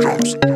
drums.